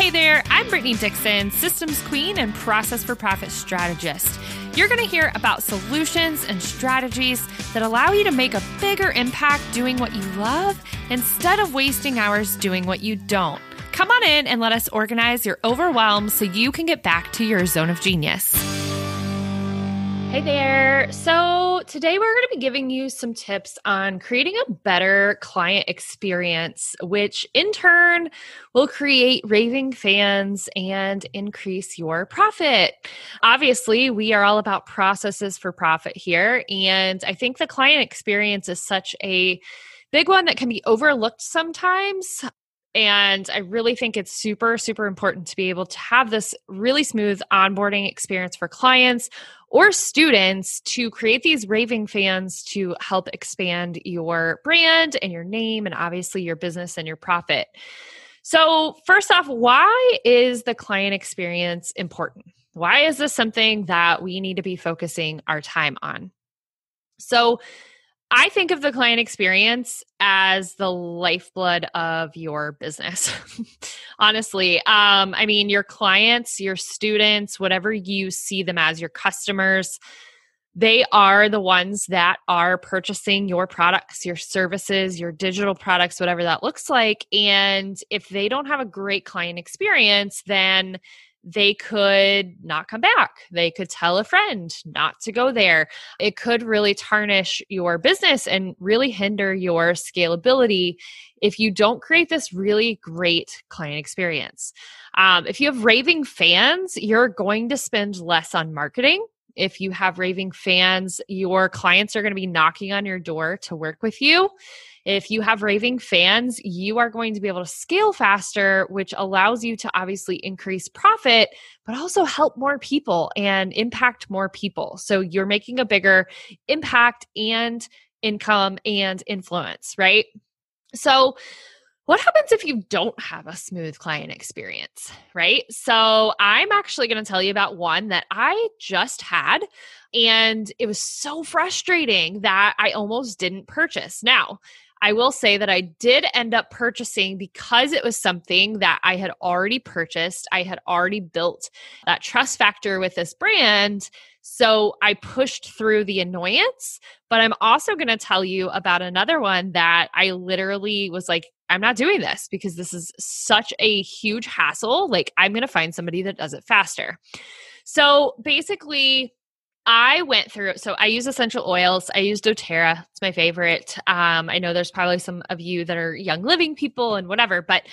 Hey there, I'm Brittany Dixon, Systems Queen and Process for Profit Strategist. You're going to hear about solutions and strategies that allow you to make a bigger impact doing what you love instead of wasting hours doing what you don't. Come on in and let us organize your overwhelm so you can get back to your zone of genius. Hey there. So, today we're going to be giving you some tips on creating a better client experience, which in turn will create raving fans and increase your profit. Obviously, we are all about processes for profit here. And I think the client experience is such a big one that can be overlooked sometimes. And I really think it's super, super important to be able to have this really smooth onboarding experience for clients or students to create these raving fans to help expand your brand and your name and obviously your business and your profit. So, first off, why is the client experience important? Why is this something that we need to be focusing our time on? So, I think of the client experience as the lifeblood of your business. Honestly, um, I mean, your clients, your students, whatever you see them as, your customers, they are the ones that are purchasing your products, your services, your digital products, whatever that looks like. And if they don't have a great client experience, then they could not come back. They could tell a friend not to go there. It could really tarnish your business and really hinder your scalability if you don't create this really great client experience. Um, if you have raving fans, you're going to spend less on marketing. If you have raving fans, your clients are going to be knocking on your door to work with you. If you have raving fans, you are going to be able to scale faster, which allows you to obviously increase profit, but also help more people and impact more people. So you're making a bigger impact and income and influence, right? So, what happens if you don't have a smooth client experience, right? So, I'm actually going to tell you about one that I just had, and it was so frustrating that I almost didn't purchase. Now, I will say that I did end up purchasing because it was something that I had already purchased. I had already built that trust factor with this brand. So I pushed through the annoyance. But I'm also going to tell you about another one that I literally was like, I'm not doing this because this is such a huge hassle. Like, I'm going to find somebody that does it faster. So basically, I went through so I use essential oils. I use doTERRA. It's my favorite. Um, I know there's probably some of you that are Young Living people and whatever, but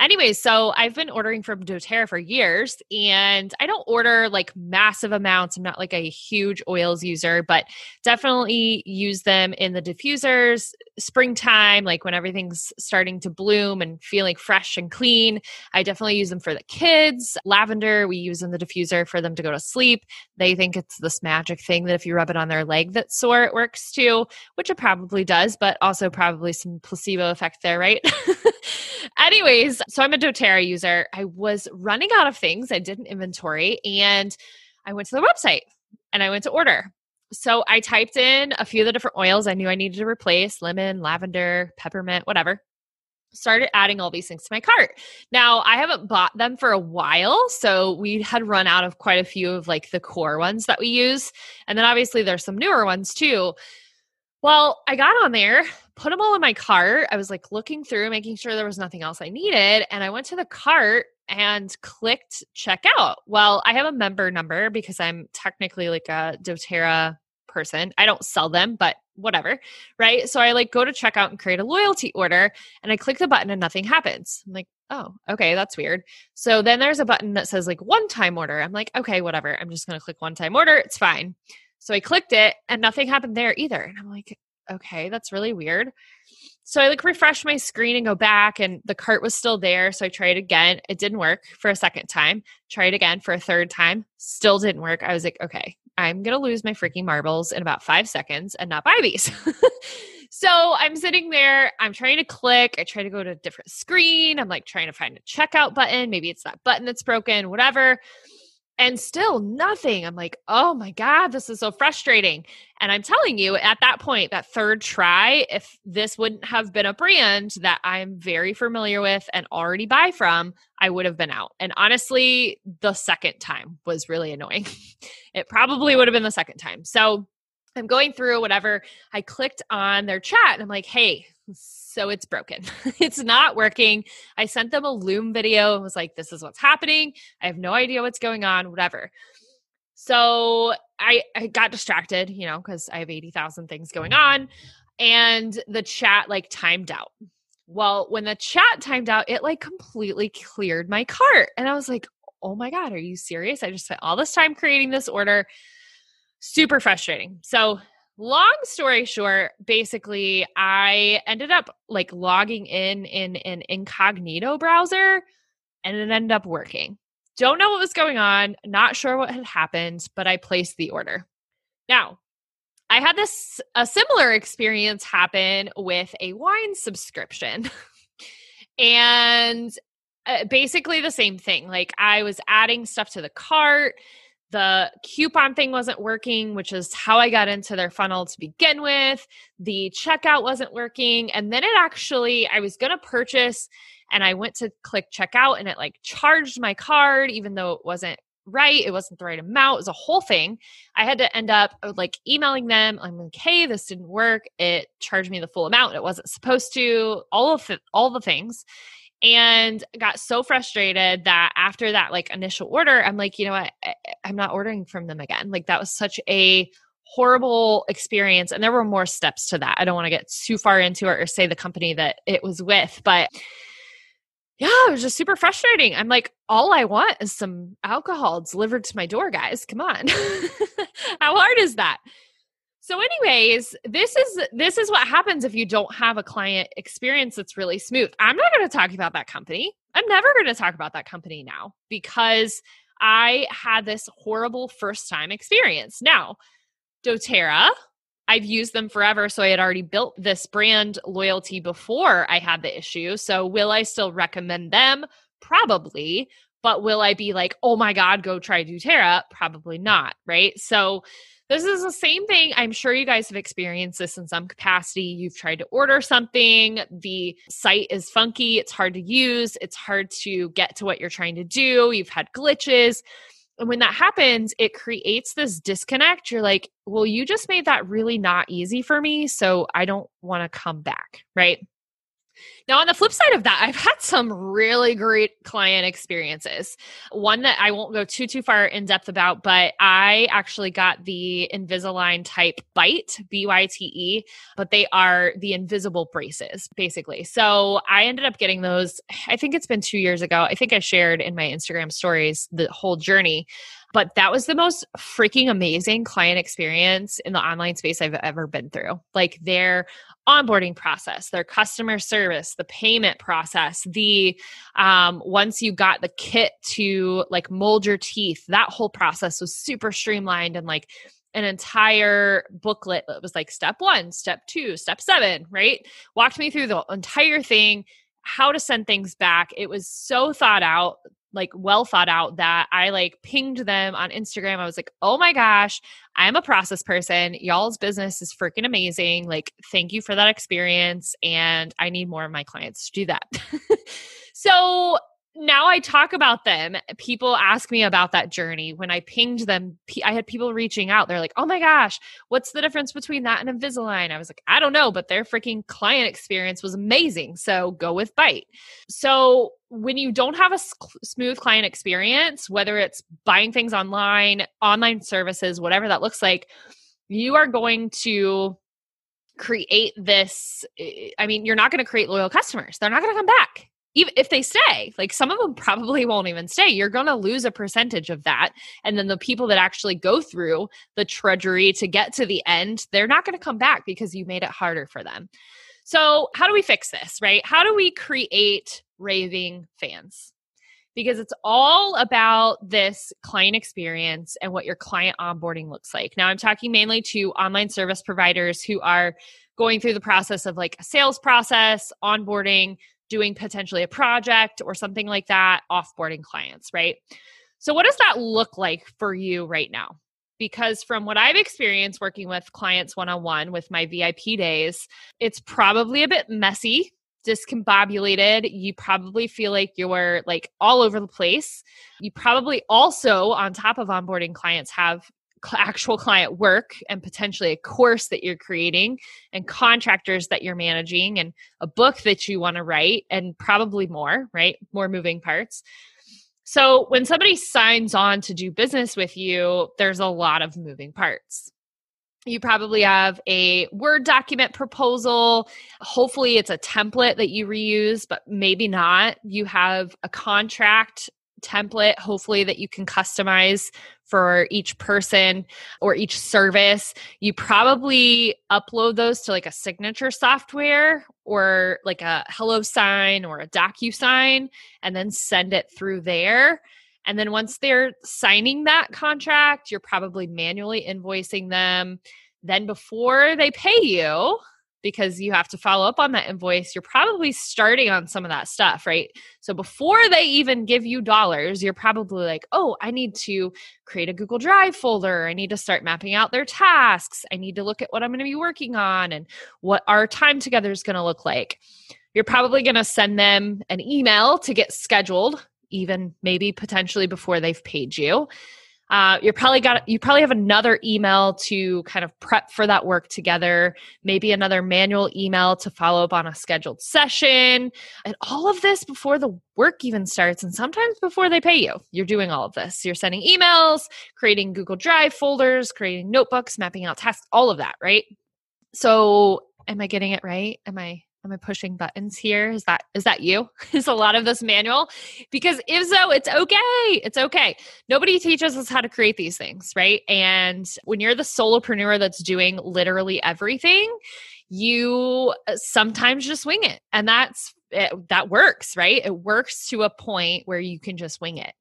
anyways, so I've been ordering from doTERRA for years and I don't order like massive amounts. I'm not like a huge oils user, but definitely use them in the diffusers, springtime, like when everything's starting to bloom and feeling fresh and clean. I definitely use them for the kids. Lavender, we use in the diffuser for them to go to sleep. They think it's this magic thing that if you rub it on their leg that's sore, it works too, which it probably does, but also probably some placebo effect there, right? Anyways, so I'm a doTERRA user. I was running out of things. I did an inventory and I went to the website and I went to order. So I typed in a few of the different oils I knew I needed to replace lemon, lavender, peppermint, whatever started adding all these things to my cart. Now, I haven't bought them for a while, so we had run out of quite a few of like the core ones that we use. And then obviously there's some newer ones too. Well, I got on there, put them all in my cart. I was like looking through, making sure there was nothing else I needed, and I went to the cart and clicked checkout. Well, I have a member number because I'm technically like a doTERRA person. I don't sell them, but whatever, right? So I like go to checkout and create a loyalty order and I click the button and nothing happens. I'm like, oh, okay, that's weird. So then there's a button that says like one time order. I'm like, okay, whatever. I'm just going to click one time order. It's fine. So I clicked it and nothing happened there either. And I'm like, okay, that's really weird. So I like refresh my screen and go back and the cart was still there. So I tried again. It didn't work for a second time. Tried again for a third time. Still didn't work. I was like, okay, I'm going to lose my freaking marbles in about five seconds and not buy these. so I'm sitting there, I'm trying to click, I try to go to a different screen. I'm like trying to find a checkout button. Maybe it's that button that's broken, whatever and still nothing. I'm like, oh my God, this is so frustrating. And I'm telling you, at that point, that third try, if this wouldn't have been a brand that I'm very familiar with and already buy from, I would have been out. And honestly, the second time was really annoying. it probably would have been the second time. So I'm going through whatever. I clicked on their chat and I'm like, hey, so it's broken. it's not working. I sent them a Loom video. It was like, this is what's happening. I have no idea what's going on, whatever. So I, I got distracted, you know, because I have 80,000 things going on. And the chat like timed out. Well, when the chat timed out, it like completely cleared my cart. And I was like, oh my God, are you serious? I just spent all this time creating this order. Super frustrating. So long story short basically i ended up like logging in in an incognito browser and it ended up working. Don't know what was going on not sure what had happened but i placed the order. Now i had this a similar experience happen with a wine subscription. And uh, basically the same thing like i was adding stuff to the cart the coupon thing wasn't working, which is how I got into their funnel to begin with. The checkout wasn't working. And then it actually, I was going to purchase and I went to click checkout and it like charged my card, even though it wasn't right. It wasn't the right amount. It was a whole thing. I had to end up uh, like emailing them. I'm like, hey, this didn't work. It charged me the full amount. It wasn't supposed to. All of the, all the things and got so frustrated that after that like initial order i'm like you know what? I'm not ordering from them again. Like that was such a horrible experience and there were more steps to that. I don't want to get too far into it or say the company that it was with but yeah it was just super frustrating. I'm like all i want is some alcohol delivered to my door guys. Come on. How hard is that so anyways, this is this is what happens if you don't have a client experience that's really smooth. I'm not going to talk about that company. I'm never going to talk about that company now because I had this horrible first time experience. Now, doTERRA, I've used them forever. So I had already built this brand loyalty before I had the issue. So will I still recommend them? Probably. But will I be like, oh my God, go try doTERRA? Probably not. Right. So this is the same thing. I'm sure you guys have experienced this in some capacity. You've tried to order something, the site is funky, it's hard to use, it's hard to get to what you're trying to do, you've had glitches. And when that happens, it creates this disconnect. You're like, well, you just made that really not easy for me. So I don't want to come back. Right. Now, on the flip side of that, I've had some really great client experiences. One that I won't go too too far in depth about, but I actually got the Invisalign type Byte, B Y T E, but they are the invisible braces basically. So I ended up getting those. I think it's been two years ago. I think I shared in my Instagram stories the whole journey. But that was the most freaking amazing client experience in the online space I've ever been through. Like their onboarding process, their customer service, the payment process, the um, once you got the kit to like mold your teeth, that whole process was super streamlined and like an entire booklet that was like step one, step two, step seven, right? Walked me through the entire thing, how to send things back. It was so thought out like well thought out that I like pinged them on Instagram. I was like, oh my gosh, I'm a process person. Y'all's business is freaking amazing. Like, thank you for that experience. And I need more of my clients to do that. so now I talk about them. People ask me about that journey. When I pinged them, I had people reaching out. They're like, oh my gosh, what's the difference between that and Invisalign? I was like, I don't know, but their freaking client experience was amazing. So go with Byte. So when you don't have a smooth client experience, whether it's buying things online, online services, whatever that looks like, you are going to create this. Eh, I mean, you're not going to create loyal customers. They're not going to come back even if they stay, like some of them probably won't even stay. You're going to lose a percentage of that. And then the people that actually go through the trudgery to get to the end, they're not going to come back because you made it harder for them. So, how do we fix this, right? How do we create raving fans? Because it's all about this client experience and what your client onboarding looks like. Now, I'm talking mainly to online service providers who are going through the process of like a sales process, onboarding, doing potentially a project or something like that, offboarding clients, right? So, what does that look like for you right now? Because from what I've experienced working with clients one on one with my VIP days, it's probably a bit messy, discombobulated. You probably feel like you're like all over the place. You probably also, on top of onboarding clients, have actual client work and potentially a course that you're creating and contractors that you're managing and a book that you want to write and probably more, right? More moving parts. So when somebody signs on to do business with you, there's a lot of moving parts. You probably have a Word document proposal. Hopefully, it's a template that you reuse, but maybe not. You have a contract template, hopefully, that you can customize for each person or each service. You probably upload those to like a signature software or like a HelloSign or a DocuSign and then send it through there. And then once they're signing that contract, you're probably manually invoicing them. Then before they pay you, because you have to follow up on that invoice, you're probably starting on some of that stuff, right? So before they even give you dollars, you're probably like, oh, I need to create a Google Drive folder. I need to start mapping out their tasks. I need to look at what I'm going to be working on and what our time together is going to look like. You're probably going to send them an email to get scheduled, even maybe potentially before they've paid you. Uh, you're probably got you probably have another email to kind of prep for that work together maybe another manual email to follow up on a scheduled session and all of this before the work even starts and sometimes before they pay you. You're doing all of this. You're sending emails creating google drive folders creating notebooks mapping out tasks all of that right? So am i getting it right? Am i am i pushing buttons here. Is that is that you? Is a lot of this manual? Because if so it's okay. It's okay. Nobody teaches us how to create these things right? And when you're the solopreneur that's doing literally everything you uh, sometimes just wing it. And that's it, that works right? It works to a point where you can just wing it.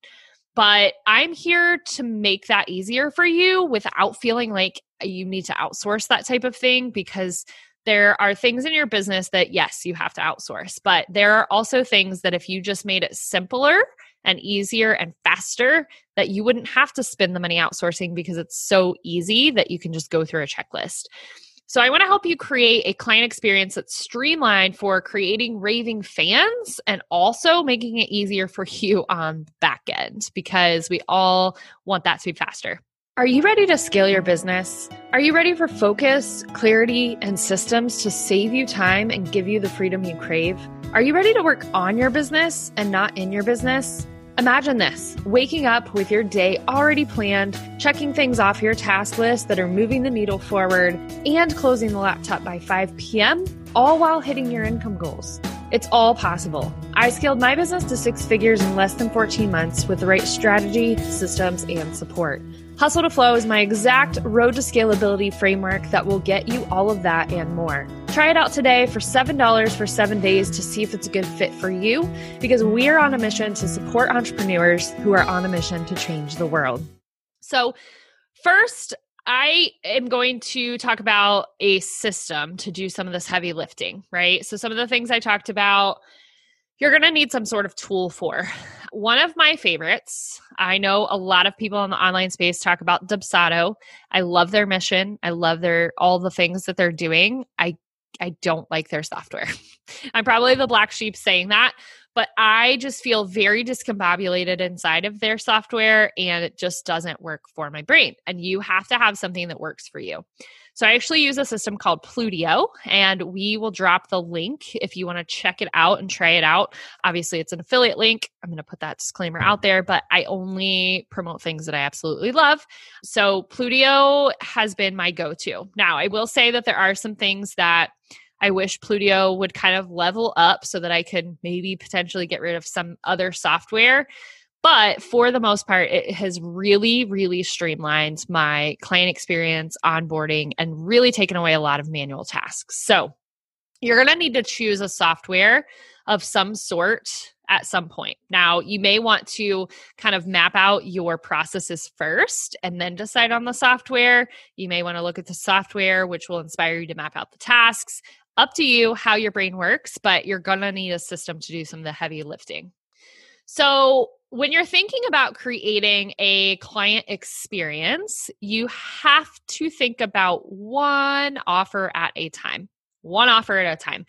But I'm here to make that easier for you without feeling like you need to outsource that type of thing because there are things in your business that, yes, you have to outsource, but there are also things that if you just made it simpler and easier and faster, that you wouldn't have to spend the money outsourcing because it's so easy that you can just go through a checklist. So, I want to help you create a client experience that's streamlined for creating raving fans and also making it easier for you on the back end because we all want that to be faster. Are you ready to scale your business? Are you ready for focus, clarity, and systems to save you time and give you the freedom you crave? Are you ready to work on your business and not in your business? Imagine this waking up with your day already planned, checking things off your task list that are moving the needle forward, and closing the laptop by 5 p.m., all while hitting your income goals. It's all possible. I scaled my business to six figures in less than 14 months with the right strategy, systems, and support. Hustle to Flow is my exact road to scalability framework that will get you all of that and more. Try it out today for $7 for seven days to see if it's a good fit for you because we are on a mission to support entrepreneurs who are on a mission to change the world. So, first, I am going to talk about a system to do some of this heavy lifting, right? So, some of the things I talked about you're going to need some sort of tool for. One of my favorites, I know a lot of people in the online space talk about Dubsado. I love their mission. I love their all the things that they're doing. I I don't like their software. I'm probably the black sheep saying that, but I just feel very discombobulated inside of their software and it just doesn't work for my brain. And you have to have something that works for you. So I actually use a system called Plutio, and we will drop the link if you want to check it out and try it out. Obviously, it's an affiliate link. I'm going to put that disclaimer out there, but I only promote things that I absolutely love. So Plutio has been my go to. Now, I will say that there are some things that I wish Plutio would kind of level up so that I could maybe potentially get rid of some other software. But for the most part, it has really, really streamlined my client experience, onboarding, and really taken away a lot of manual tasks. So you're going to need to choose a software of some sort at some point. Now, you may want to kind of map out your processes first and then decide on the software. You may want to look at the software, which will inspire you to map out the tasks. Up to you how your brain works, but you're going to need a system to do some of the heavy lifting. So, when you're thinking about creating a client experience, you have to think about one offer at a time. One offer at a time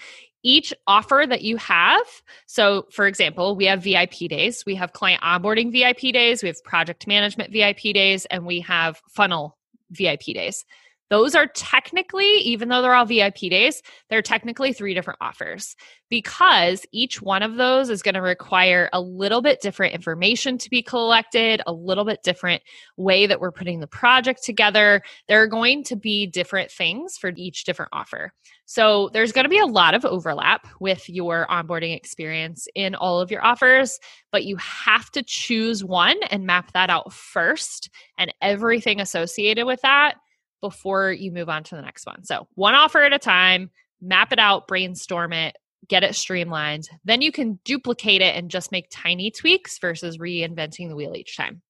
each offer that you have. So, for example, we have VIP days, we have client onboarding VIP days, we have project management VIP days, and we have funnel VIP days. Those are technically, even though they're all VIP days, they're technically three different offers because each one of those is going to require a little bit different information to be collected, a little bit different way that we're putting the project together. There are going to be different things for each different offer. So there's going to be a lot of overlap with your onboarding experience in all of your offers, but you have to choose one and map that out first and everything associated with that before you move on to the next one. So, one offer at a time, map it out, brainstorm it, get it streamlined. Then you can duplicate it and just make tiny tweaks versus reinventing the wheel each time.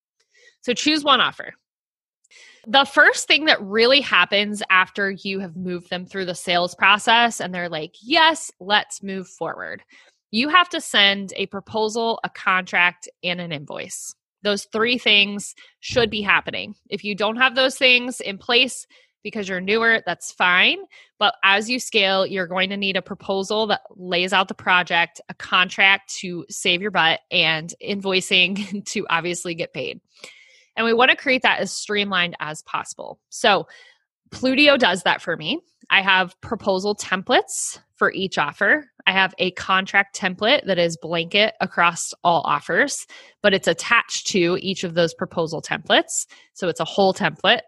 So, choose one offer. The first thing that really happens after you have moved them through the sales process and they're like, yes, let's move forward, you have to send a proposal, a contract, and an invoice. Those three things should be happening. If you don't have those things in place because you're newer, that's fine. But as you scale, you're going to need a proposal that lays out the project, a contract to save your butt, and invoicing to obviously get paid. And we want to create that as streamlined as possible. So, Plutio does that for me. I have proposal templates for each offer. I have a contract template that is blanket across all offers, but it's attached to each of those proposal templates. So it's a whole template.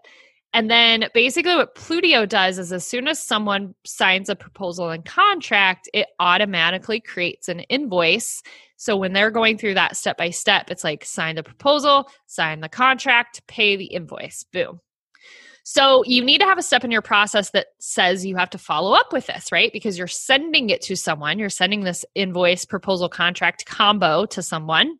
And then basically, what Plutio does is as soon as someone signs a proposal and contract, it automatically creates an invoice. So when they're going through that step by step, it's like sign the proposal, sign the contract, pay the invoice. Boom. So you need to have a step in your process that says you have to follow up with this, right? Because you're sending it to someone, you're sending this invoice proposal contract combo to someone,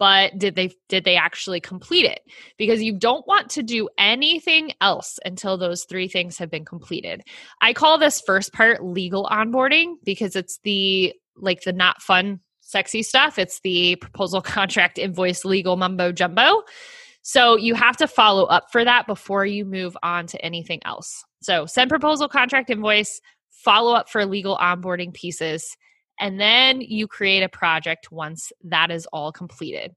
but did they did they actually complete it? Because you don't want to do anything else until those three things have been completed. I call this first part legal onboarding because it's the like the not fun sexy stuff. It's the proposal contract invoice legal mumbo jumbo. So you have to follow up for that before you move on to anything else. So send proposal, contract, invoice, follow up for legal onboarding pieces, and then you create a project once that is all completed.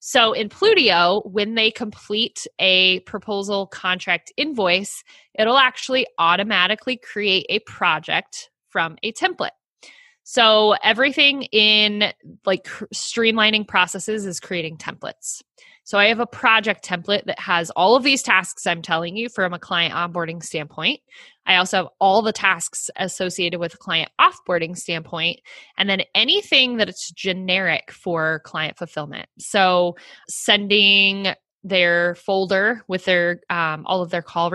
So in Plutio, when they complete a proposal, contract, invoice, it'll actually automatically create a project from a template. So everything in like streamlining processes is creating templates. So I have a project template that has all of these tasks I'm telling you from a client onboarding standpoint. I also have all the tasks associated with a client offboarding standpoint, and then anything that it's generic for client fulfillment. So sending their folder with their um, all of their call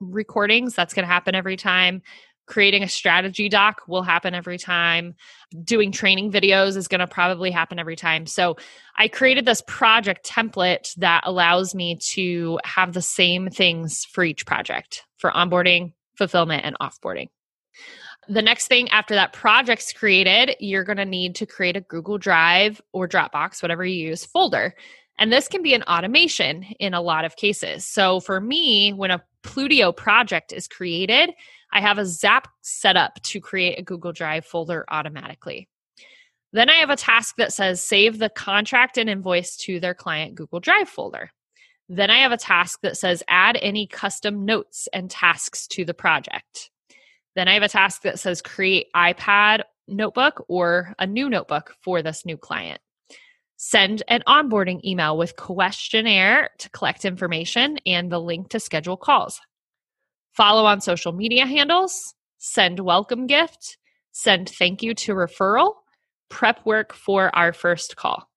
recordings that's going to happen every time creating a strategy doc will happen every time. Doing training videos is going to probably happen every time. So i created this project template that allows me to have the same things for each project for onboarding fulfillment and offboarding. The next thing after that project's created you're going to need to create a google drive or dropbox whatever you use folder. And this can be an automation in a lot of cases. So for me when a plutio project is created I have a Zap set up to create a Google Drive folder automatically. Then I have a task that says save the contract and invoice to their client Google Drive folder. Then I have a task that says add any custom notes and tasks to the project. Then I have a task that says create iPad notebook or a new notebook for this new client. Send an onboarding email with questionnaire to collect information and the link to schedule calls follow on social media handles, send welcome gift, send thank you to referral, prep work for our first call.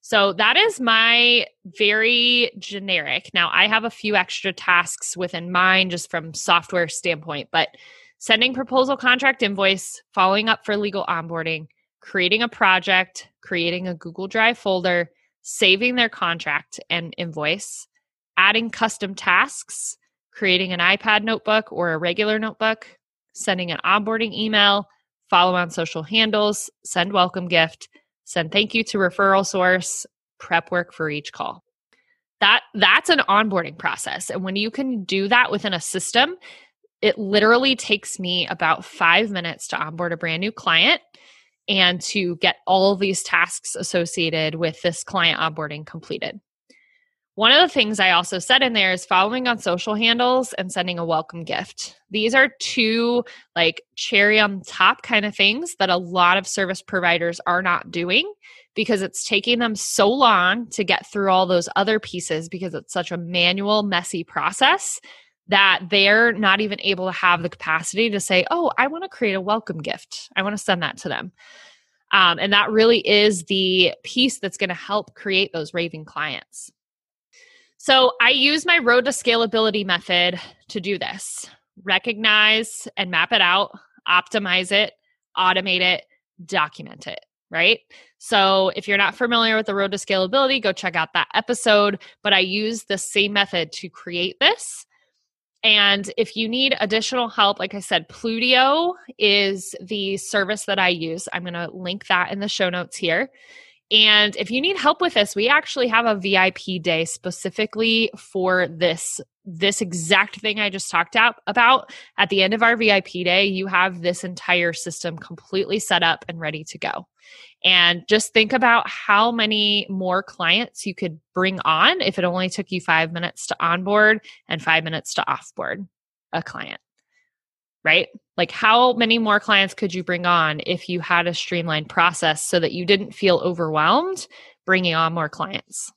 So that is my very generic. Now I have a few extra tasks within mine just from software standpoint, but sending proposal contract invoice, following up for legal onboarding, creating a project, creating a Google Drive folder, saving their contract and invoice, adding custom tasks, creating an iPad notebook or a regular notebook, sending an onboarding email, follow on social handles, send welcome gift, send thank you to referral source, prep work for each call. That that's an onboarding process. And when you can do that within a system, it literally takes me about 5 minutes to onboard a brand new client and to get all these tasks associated with this client onboarding completed. One of the things I also said in there is following on social handles and sending a welcome gift. These are two like cherry on top kind of things that a lot of service providers are not doing because it's taking them so long to get through all those other pieces because it's such a manual, messy process that they're not even able to have the capacity to say, Oh, I want to create a welcome gift. I want to send that to them. Um, and that really is the piece that's going to help create those raving clients. So I use my road to scalability method to do this recognize and map it out, optimize it, automate it, document it right? So if you're not familiar with the road to scalability, go check out that episode. But I use the same method to create this. And if you need additional help, like I said, Plutio is the service that I use. I'm going to link that in the show notes here. And if you need help with this, we actually have a VIP day specifically for this this exact thing I just talked out about. At the end of our VIP day, you have this entire system completely set up and ready to go. And just think about how many more clients you could bring on if it only took you 5 minutes to onboard and 5 minutes to offboard a client. Right? Like, how many more clients could you bring on if you had a streamlined process so that you didn't feel overwhelmed bringing on more clients?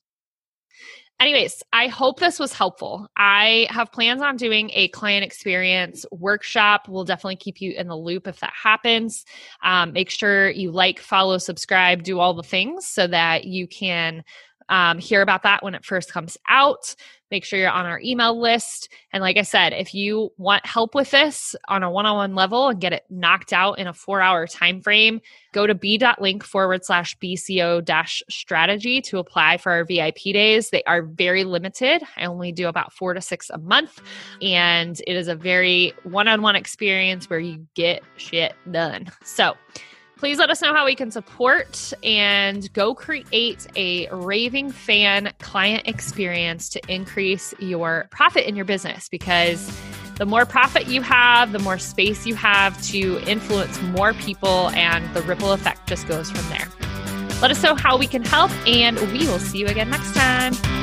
Anyways, I hope this was helpful. I have plans on doing a client experience workshop. We'll definitely keep you in the loop if that happens. Um, make sure you like, follow, subscribe, do all the things so that you can um, hear about that when it first comes out. Make sure you're on our email list. And like I said, if you want help with this on a one-on-one level and get it knocked out in a four-hour time frame, go to b.link forward slash BCO dash strategy to apply for our VIP days. They are very limited. I only do about four to six a month. And it is a very one-on-one experience where you get shit done. So Please let us know how we can support and go create a raving fan client experience to increase your profit in your business because the more profit you have, the more space you have to influence more people, and the ripple effect just goes from there. Let us know how we can help, and we will see you again next time.